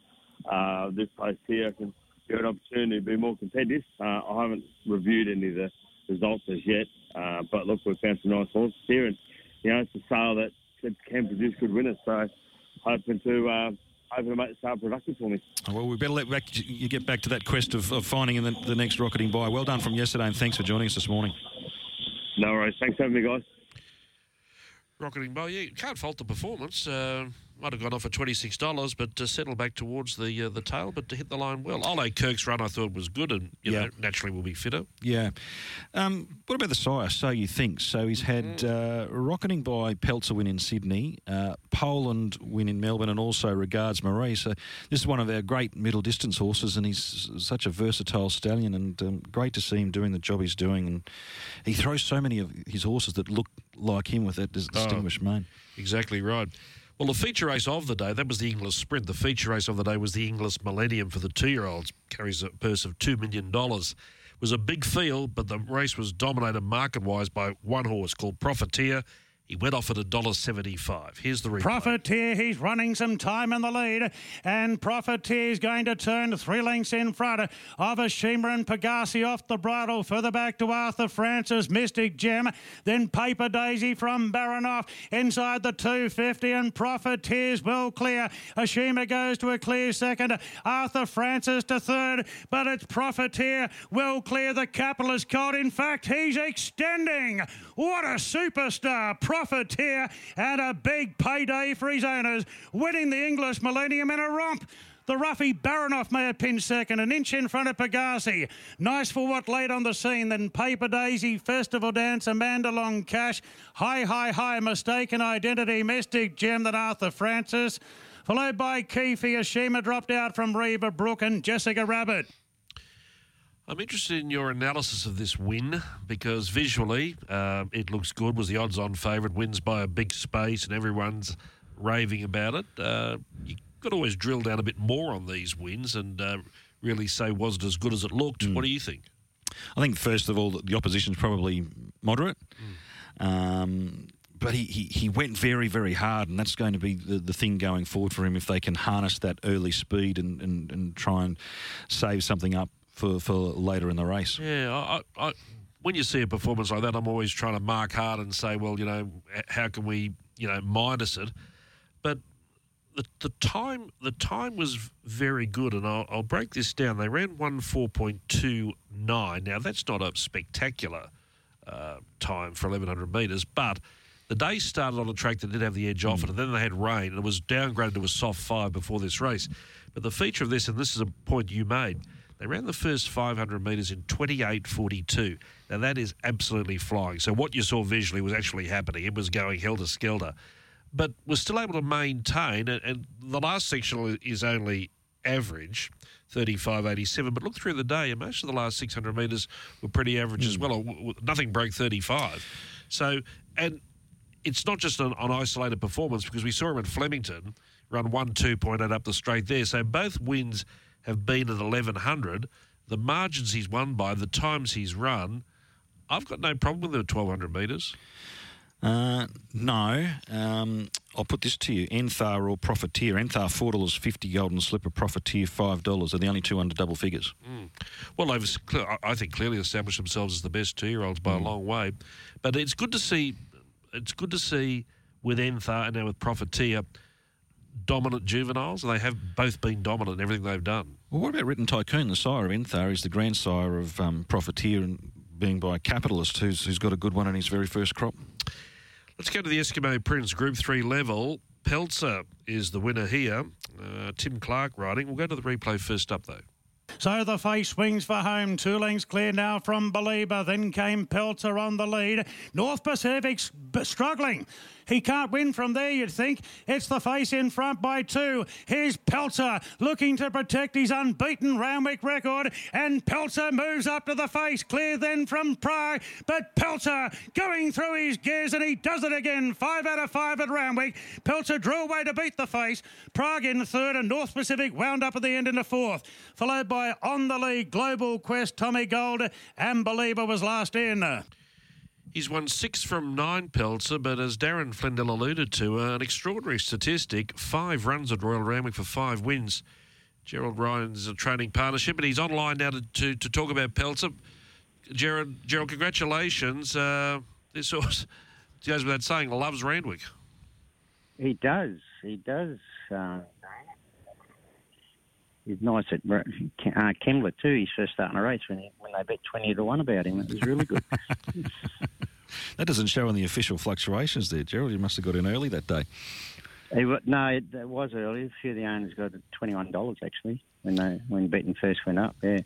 uh, this place here can give an opportunity to be more competitive. Uh, I haven't reviewed any of the results as yet, uh, but look, we've found some nice horses here, and you know it's a sale that can produce good winners. So hoping to uh, hoping to make the sale productive for me. Well, we better let back, you get back to that quest of, of finding the, the next rocketing buy. Well done from yesterday, and thanks for joining us this morning. No worries. Thanks for having me, guys. Rocketing bow, yeah, can't fault the performance. Uh, might have gone off at twenty six dollars, but uh, settled back towards the uh, the tail, but to hit the line well. Ole Kirk's run I thought was good, and you Yeah. know naturally will be fitter. Yeah. Um, what about the sire? So you think? So he's had uh, Rocketing by Peltzer win in Sydney, uh, Poland win in Melbourne, and also Regards Marie. So this is one of our great middle distance horses, and he's such a versatile stallion, and um, great to see him doing the job he's doing. And he throws so many of his horses that look like him with that dis- distinguished mane. Exactly right. Well, the feature race of the day, that was the Inglis Sprint. The feature race of the day was the Inglis Millennium for the two-year-olds. Carries a purse of $2 million. It was a big field, but the race was dominated market-wise by one horse called Profiteer. He went off at $1.75. Here's the replay. Profiteer, he's running some time in the lead, and Profiteer is going to turn three lengths in front of Ashima and Pagasi off the bridle. Further back to Arthur Francis, Mystic Gem, then Paper Daisy from Baranoff inside the 250, and Profiteer's well clear. Ashima goes to a clear second, Arthur Francis to third, but it's Profiteer well clear. The capitalist caught. In fact, he's extending. What a superstar! Profiteer and a big payday for his owners, winning the Inglis Millennium in a romp. The roughy Baranoff may have pinned second, an inch in front of Pagasi. Nice for what late on the scene. Then Paper Daisy, Festival Dance, Amanda Long Cash, High, High, High, Mistaken Identity, Mystic Gem, then Arthur Francis. Followed by Keefe, Ashima dropped out from Reba Brook and Jessica Rabbit. I'm interested in your analysis of this win because visually um, it looks good. Was the odds-on favourite, wins by a big space, and everyone's raving about it. Uh, you got to always drill down a bit more on these wins and uh, really say was it as good as it looked. What do you think? I think first of all that the opposition's probably moderate. Um, but he, he, he went very, very hard, and that's going to be the, the thing going forward for him if they can harness that early speed and, and, and try and save something up for, for later in the race. Yeah, I, I, when you see a performance like that, I'm always trying to mark hard and say, well, you know, how can we, you know, minus it? But the the time the time was very good, and I'll, I'll break this down. They ran one four point two nine. Now that's not a spectacular uh, time for eleven hundred metres, but the day started on a track that did have the edge off it, and then they had rain, and it was downgraded to a soft five before this race. But the feature of this, and this is a point you made, they ran the first 500 metres in 28.42. Now, that is absolutely flying. So, what you saw visually was actually happening. It was going helter skelter, but was still able to maintain. And, the last section is only average, 35.87. But look through the day, and most of the last 600 metres were pretty average as hmm. well. Or w- w- Nothing broke 35. So, and it's not just an, an isolated performance because we saw him at Flemington run 1 2.8 up the straight there. So both wins have been at 1100. The margins he's won by, the times he's run, I've got no problem with the 1200 metres. Uh, no. Um, I'll put this to you. Enthaar or Profiteer. Enthaar, $4.50 golden slipper. Profiteer, $5. Are the only two under double figures. Well, they've, s- I- I think, clearly established themselves as the best two-year-olds by a long way. But it's good to see. It's good to see with Enthaar and now with Profiteer dominant juveniles. And they have both been dominant in everything they've done. Well, what about Written Tycoon? The sire of Enthaar is the grandsire of um, Profiteer and being by a capitalist who's, who's got a good one in his very first crop. Let's go to the Eskimo Prince Group 3 level. Peltzer is the winner here. Uh, Tim Clark riding. We'll go to the replay first up, though. So the face swings for home. Two lengths clear now from Belieber. Then came Peltzer on the lead. North Pacific's b- struggling. He can't win from there, you'd think. It's the face in front by two. Here's Peltzer looking to protect his unbeaten Randwick record, and Peltzer moves up to the face. Clear then from Prague, but Peltzer going through his gears, and he does it again. Five out of five at Randwick. Peltzer drew away to beat the face. Prague in third, and North Pacific wound up at the end in the fourth, followed by On the League, Global Quest, Tommy Gold, and Believer was last in. He's won six from nine Peltzer, but as Darren Flindell alluded to, uh, an extraordinary statistic five runs at Royal Randwick for five wins. Gerald Ryan's a training partnership, and he's online now to, to, to talk about Peltzer. Gerald, Gerald congratulations. Uh, this horse, goes without saying, loves Randwick. He does. He does. Uh, he's nice at uh, Kembla too. His first start in a race when he, when they bet twenty to one about him. It was really good. that doesn't show in the official fluctuations there, Gerald. You must have got in early that day. He, no, it, it, was early. A few of the owners got twenty one dollars actually when they when betting first went up. Yeah,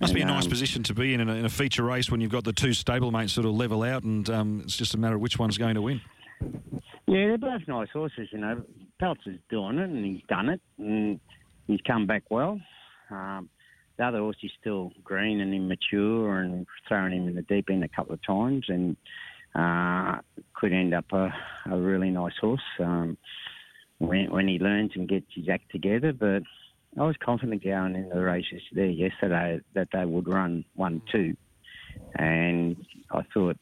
must and, be a nice um, position to be in, in a, in a, feature race when you've got the two stablemates sort of level out, and um, it's just a matter of which one's going to win. Yeah, they're both nice horses. You know, Peltzer's doing it, and he's done it, and he's come back well. Um, the other horse is still green and immature, and throwing him in the deep end a couple of times, and uh, could end up a, a really nice horse um, when, when he learns and gets his act together. But I was confident going into the races there yesterday that they would run one two, and I thought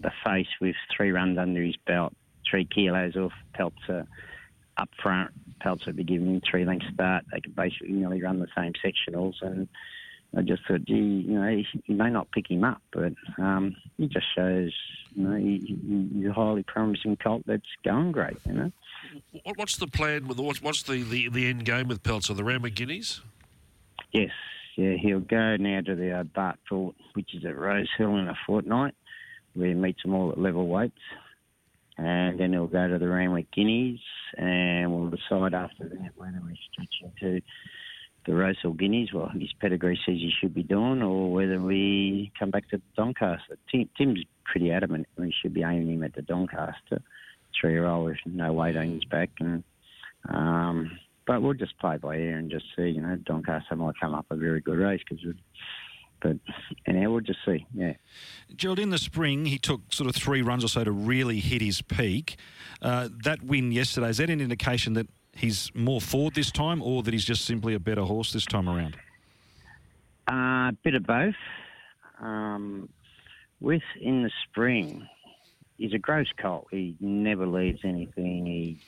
the face with three runs under his belt, three kilos off Peltzer up front, Peltzer would be giving him three length start. They could basically nearly run the same sectionals, and I just thought, gee, you know, he, may not pick him up, but um, he just shows, you know, he, he's a highly promising colt that's going great, you know. What's the plan with what's, what's the, the, the end game with Peltzer? The Randwick Guineas? Yes, yeah, he'll go now to the uh, Bartford, which is at Rose Hill in a fortnight, where he meets them all at level weights and then he'll go to the Randwick Guineas, and we'll decide after that whether we stretch into the Rosehill Guineas, well, his pedigree says he should be doing, or whether we come back to Doncaster. Tim, Tim's pretty adamant we should be aiming him at the Doncaster three-year-old with no weight on his back, and um, but we'll just play by ear and just see. You know, Doncaster might come up a very good race because but anyhow, we'll just see. Yeah. Gerald, in the spring, he took sort of three runs or so to really hit his peak. Uh, that win yesterday, is that an indication that he's more forward this time or that he's just simply a better horse this time around? A uh, bit of both. Um, with in the spring, he's a gross colt. He never leaves anything. He's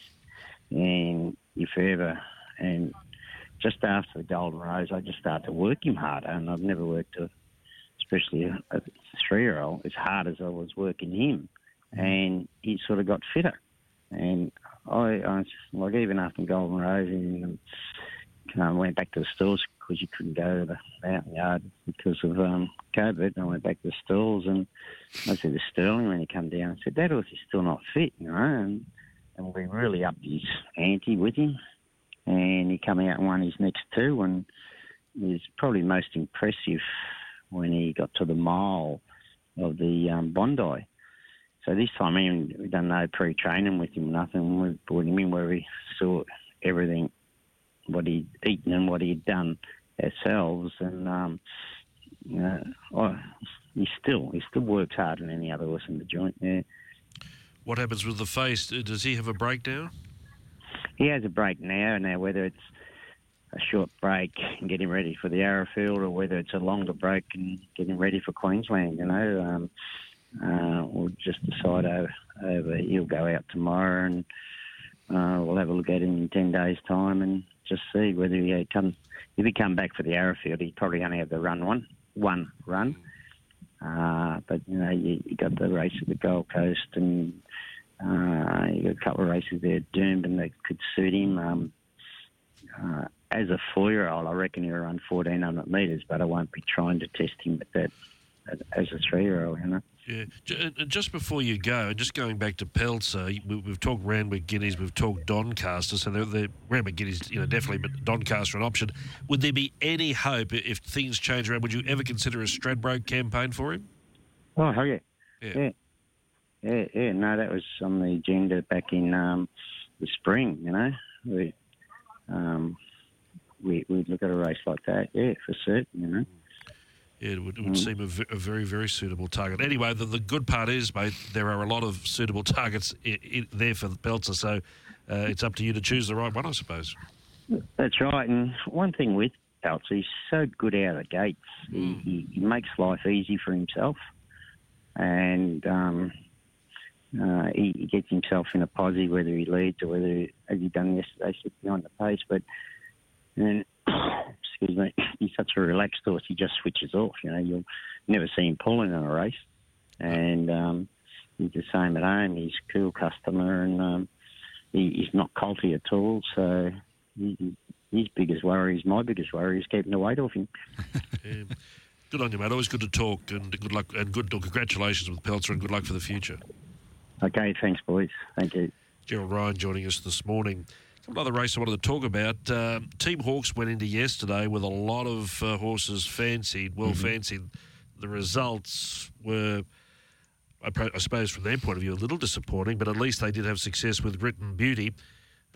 and if ever and just after the Golden Rose, I just started to work him harder, and I've never worked a, especially a, a three-year-old, as hard as I was working him, and he sort of got fitter. And I, I like even after Golden Rose, and I went back to the stalls because you couldn't go to the mountain yard because of um, COVID. And I went back to the stalls, and I said to Sterling when he come down, I said that horse is still not fit, you know, and and we really upped his ante with him and he came out and won his next two, and he was probably most impressive when he got to the mile of the um, Bondi. So this time, I we done no pre-training with him, nothing. We brought him in where we saw everything, what he'd eaten and what he'd done ourselves, and um, know, oh, he still he still works harder than any other horse in the joint. What happens with the face? Does he have a breakdown? He has a break now. Now, whether it's a short break and getting ready for the Arrowfield, or whether it's a longer break and getting ready for Queensland, you know, um, uh, we'll just decide over, over. He'll go out tomorrow, and uh, we'll have a look at him in ten days' time, and just see whether he comes. If he come back for the Arrowfield, he probably only have the run one, one run. Uh, but you know, you, you got the race at the Gold Coast, and uh, he got a couple of races there doomed, and that could suit him. Um, uh, as a four-year-old, I reckon he'll run 1,400 metres, but I won't be trying to test him at that as a three-year-old, you know. Yeah. Just before you go, just going back to Peltzer, we've talked Randwick Guineas, we've talked Doncaster, so the, the Randwick Guineas, you know, definitely, but Doncaster an option. Would there be any hope if things change around? Would you ever consider a Stradbroke campaign for him? Oh, hell yeah. Yeah. yeah. Yeah, yeah, no, that was on the agenda back in um, the spring, you know. We, um, we, we'd look at a race like that, yeah, for certain, you know. Yeah, it would, it would seem a, v- a very, very suitable target. Anyway, the, the good part is, mate, there are a lot of suitable targets i i there for the Peltzer, so uh, it's up to you to choose the right one, I suppose. That's right. And one thing with Peltz, he's so good out of the gates. He, he, he makes life easy for himself, and um, uh, he, he gets himself in a posse, whether he leads or whether, as he done yesterday, sits behind the pace. But and excuse me, he's such a relaxed horse. He just switches off. You know, you'll never see him pulling in a race, and um, he's the same at home. He's a cool customer, and um, he, he's not colty at all. So he, his biggest worry is my biggest worry is keeping the weight off him. Good on you, mate. Always good to talk, and good luck, and good congratulations with Peltzer, and good luck for the future. Okay, thanks, boys. Thank you. Gerald Ryan joining us this morning. Another race I wanted to talk about. Uh, Team Hawkes went into yesterday with a lot of uh, horses fancied, well fancied. The results were, I, pro- I suppose, from their point of view, a little disappointing, but at least they did have success with Written Beauty.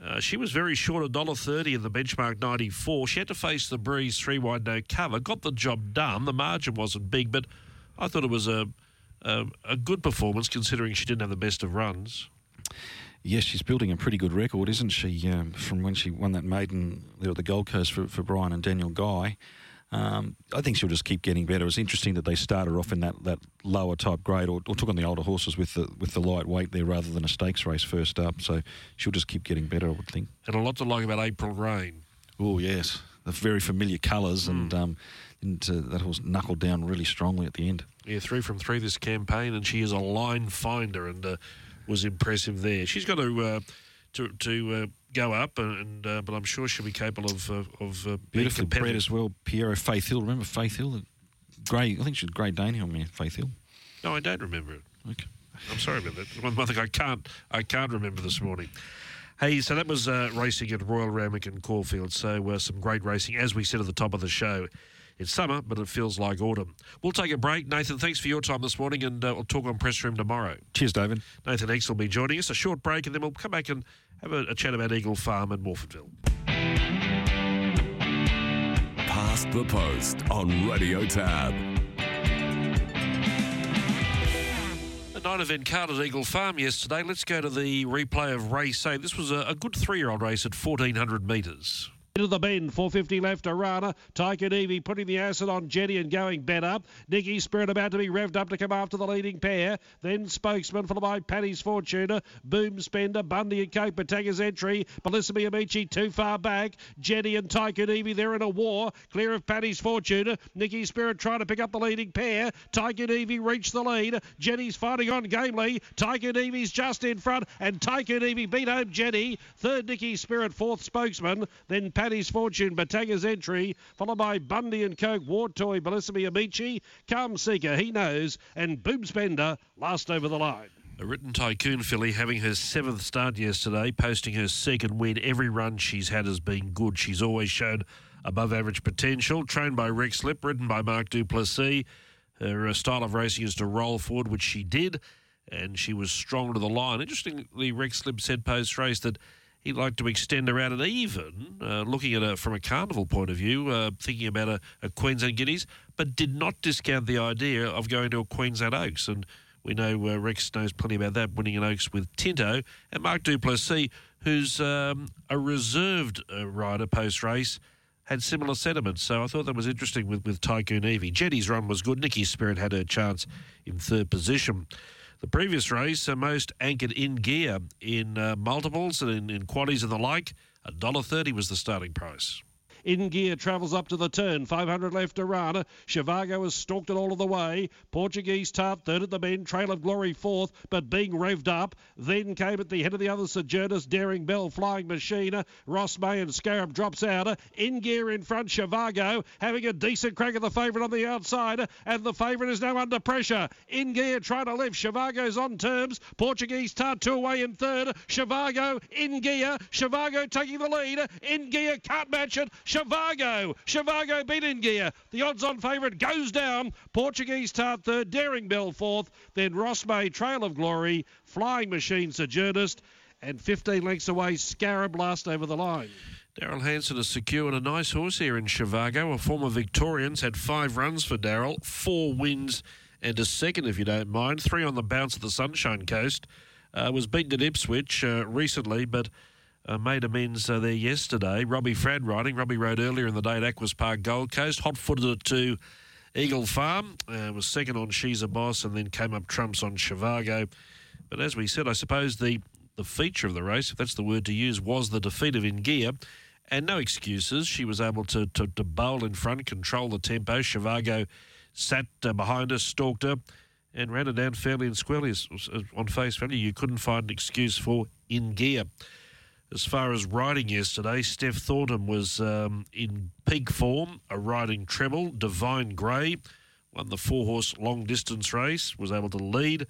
Uh, she was very short, $1.30 in the benchmark 94. She had to face the breeze, three wide, no cover. Got the job done. The margin wasn't big, but I thought it was a, a, a good performance considering she didn't have the best of runs. Yes, she's building a pretty good record, isn't she? Um, from when she won that maiden there at the Gold Coast for, for Brian and Daniel Guy. Um, I think she'll just keep getting better. It's interesting that they started off in that, that lower type grade, or, or took on the older horses with the with the light weight there rather than a stakes race first up. So she'll just keep getting better, I would think. And a lot to like about April Rain. Oh yes, the very familiar colours, and um, and uh, that horse knuckled down really strongly at the end. Yeah, three from three this campaign, and she is a line finder and uh, was impressive there. She's got to uh, to to uh, go up, and uh, but I'm sure she'll be capable of uh, of uh, being Beautifully bred as well. Pierro Faith Hill, remember Faith Hill? Grey, I think she's Grey Dane on me, Faith Hill. No, I don't remember it. Okay. I'm sorry about that. One, one thing I can't I can't remember this morning. Hey, so that was uh, racing at Royal Randwick and Caulfield. So uh, some great racing, as we said at the top of the show. It's summer, but it feels like autumn. We'll take a break. Nathan, thanks for your time this morning, and uh, we'll talk on press room tomorrow. Cheers, David. Nathan X will be joining us. A short break, and then we'll come back and have a, a chat about Eagle Farm and Morphettville. Past the post on Radio Tab. Night event card at Eagle Farm yesterday. Let's go to the replay of race A. This was a, a good three-year-old race at 1,400 metres. Into the bend, 450 left, Arana. Tycoon Evie putting the acid on Jenny and going better. Nicky Spirit about to be revved up to come after the leading pair. Then Spokesman, followed by Paddy's Fortuna. Boom Spender, Bundy and Coke, Batanga's entry. Melissa Miamici too far back. Jenny and Evie, they're in a war. Clear of Paddy's Fortuna. Nicky Spirit trying to pick up the leading pair. Evie reached the lead. Jenny's fighting on gamely. Evie's just in front. And Evie beat home Jenny. Third, Nicky Spirit. Fourth, Spokesman. Then Paddy's Fortune, Batanga's entry, followed by Bundy and Coke, Ward Toy, Bellissimi Amici, Calm Seeker, He Knows, and Boom Spender last over the line. A written tycoon filly having her seventh start yesterday, posting her second win. Every run she's had has been good. She's always shown above average potential. Trained by Rex Lipp, ridden by Mark Duplessis. Her uh, style of racing is to roll forward, which she did, and she was strong to the line. Interestingly, Rex Lipp said post race that he'd like to extend her out and even, uh, looking at it from a carnival point of view, uh, thinking about a, a Queensland Guineas, but did not discount the idea of going to a Queensland Oaks. And we know uh, Rex knows plenty about that, winning an Oaks with Tinto. And Mark Duplessis, who's um, a reserved uh, rider post race, had similar sentiments. So I thought that was interesting with, with Tycoon Evie. Jetty's run was good. Nikki Spirit had her chance in third position. The previous race, uh, most anchored in gear in uh, multiples and in, in quaddies and the like. $1.30 was the starting price. In gear travels up to the turn. 500 left to run. Shivago has stalked it all of the way. Portuguese Tart third at the bend. Trail of Glory fourth, but being revved up. Then came at the head of the other Sojourners. Daring Bell, Flying Machine. Ross May and Scarab drops out. In gear in front. Shivago having a decent crack at the favourite on the outside. And the favourite is now under pressure. In gear trying to lift. Shivago's on terms. Portuguese Tart two away in third. Shivago in gear. Shivago taking the lead. In gear can't match it. Shivago. Shivago beat in gear. The odds-on favourite goes down. Portuguese Tart third. Daring Bell fourth. Then Ross May Trail of Glory. Flying Machine Sojournist. And 15 lengths away, Scarab last over the line. Daryl Hanson has secured a nice horse here in Shivago. A former Victorian's had five runs for Daryl, four wins and a second, if you don't mind. Three on the bounce of the Sunshine Coast. Uh, was beaten at Ipswich uh, recently, but uh, made amends uh, there yesterday. Robbie Fradd riding. Robbie rode earlier in the day at Aquis Park Gold Coast. Hot footed it to Eagle Farm. Uh, was second on She's a Boss and then came up trumps on Shivago. But as we said, I suppose the, the feature of the race, if that's the word to use, was the defeat of In Gear. And no excuses. She was able to, to, to bowl in front, control the tempo. Shivago sat uh, behind her, stalked her, and ran her down fairly and squarely on face value. You couldn't find an excuse for in gear. As far as riding yesterday, Steph Thornton was um, in peak form, a riding treble. Divine Grey won the four horse long distance race, was able to lead,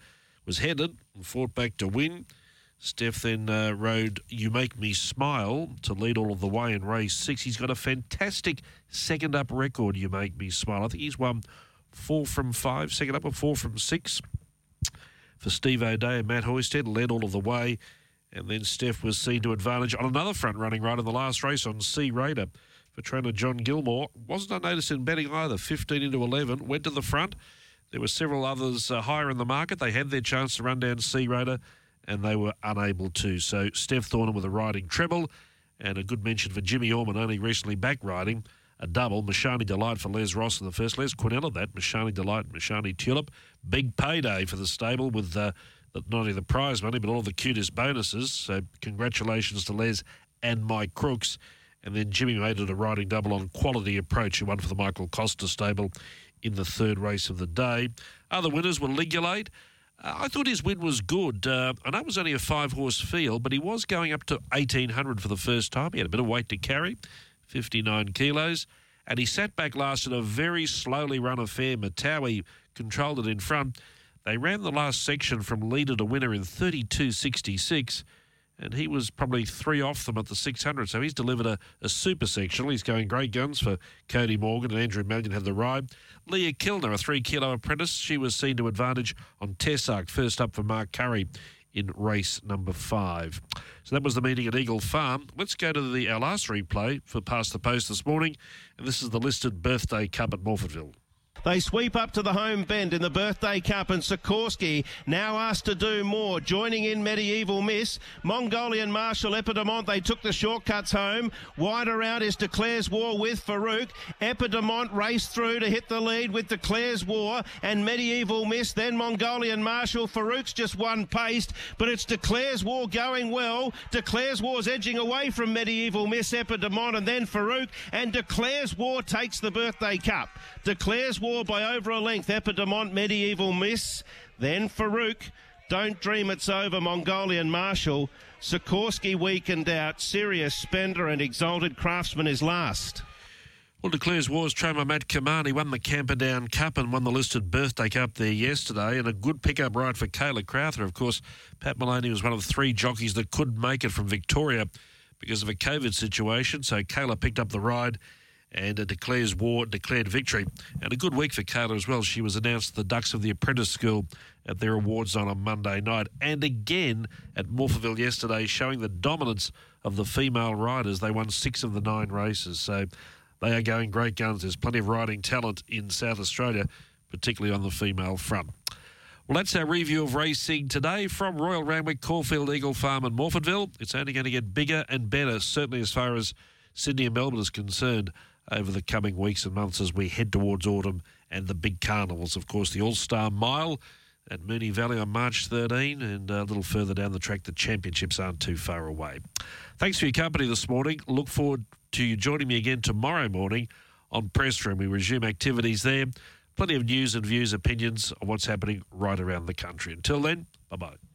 was headed, and fought back to win. Steph then uh, rode You Make Me Smile to lead all of the way in race six. He's got a fantastic second up record, You Make Me Smile. I think he's won four from five, second up, or four from six for Steve O'Dea and Matt Hoysted, led all of the way. And then Steph was seen to advantage on another front running ride in the last race on Sea Raider for trainer John Gilmore. Wasn't unnoticed in betting either, 15 into 11, went to the front. There were several others uh, higher in the market. They had their chance to run down Sea Raider and they were unable to. So Steph Thornton with a riding treble, and a good mention for Jimmy Orman, only recently back riding a double. Mashani Delight for Les Ross in the first. Les Quinella that. Mashani Delight, Mashani Tulip. Big payday for the stable with uh, not only the prize money, but all the QTIS bonuses. So congratulations to Les and Mike Crooks. And then Jimmy made it a riding double on quality approach, who won for the Michael Costa stable in the third race of the day. Other winners were Ligulate. Uh, I thought his win was good. Uh, I know it was only a five horse field, but he was going up to 1800 for the first time. He had a bit of weight to carry, 59 kilos. And he sat back last in a very slowly run affair. Matawi controlled it in front. They ran the last section from leader to winner in 32.66 and he was probably three off them at the 600. So he's delivered a, a super sectional. He's going great guns for Cody Morgan and Andrew Mallion had the ride. Leah Kilner, a three kilo apprentice, she was seen to advantage on Tessark, first up for Mark Currie in race number five. So that was the meeting at Eagle Farm. Let's go to the our last replay for Past the Post this morning, and this is the listed birthday cup at Morphettville. They sweep up to the home bend in the birthday cup, and Sikorsky now asked to do more. Joining in Medieval Miss, Mongolian Marshal Epidemont. They took the shortcuts home. Wide around is Declares War with Farouk. Epidemont raced through to hit the lead with Declares War and Medieval Miss. Then Mongolian Marshal. Farouk's just one paced, but it's Declares War going well. Declares War's edging away from Medieval Miss Epidemont and then Farouk, and Declares War takes the birthday cup. Declares War by over a length. Epidemont, Medieval Miss. Then Farouk. Don't dream it's over. Mongolian Marshal. Sikorsky weakened out. Serious Spender and Exalted Craftsman is last. Well, declares wars. Trainer Matt Cumani won the Camperdown Cup and won the listed birthday cup there yesterday, and a good pickup ride for Kayla Crowther. Of course, Pat Moloney was one of the three jockeys that couldn't make it from Victoria because of a COVID situation. So Kayla picked up the ride and uh, declares war, declared victory. And a good week for Carla as well. She was announced the Dux of the Apprentice School at their awards on a Monday night. And again at Morphettville yesterday, showing the dominance of the female riders. They won six of the nine races. So they are going great guns. There's plenty of riding talent in South Australia, particularly on the female front. Well, that's our review of racing today from Royal Randwick, Caulfield, Eagle Farm, and Morphettville. It's only going to get bigger and better, certainly as far as Sydney and Melbourne is concerned over the coming weeks and months as we head towards autumn and the big carnivals. Of course, the All Star Mile at Moonee Valley on March 13, and a little further down the track, the championships aren't too far away. Thanks for your company this morning. Look forward to you joining me again tomorrow morning on Press Room. We resume activities there. Plenty of news and views, opinions on what's happening right around the country. Until then, bye bye.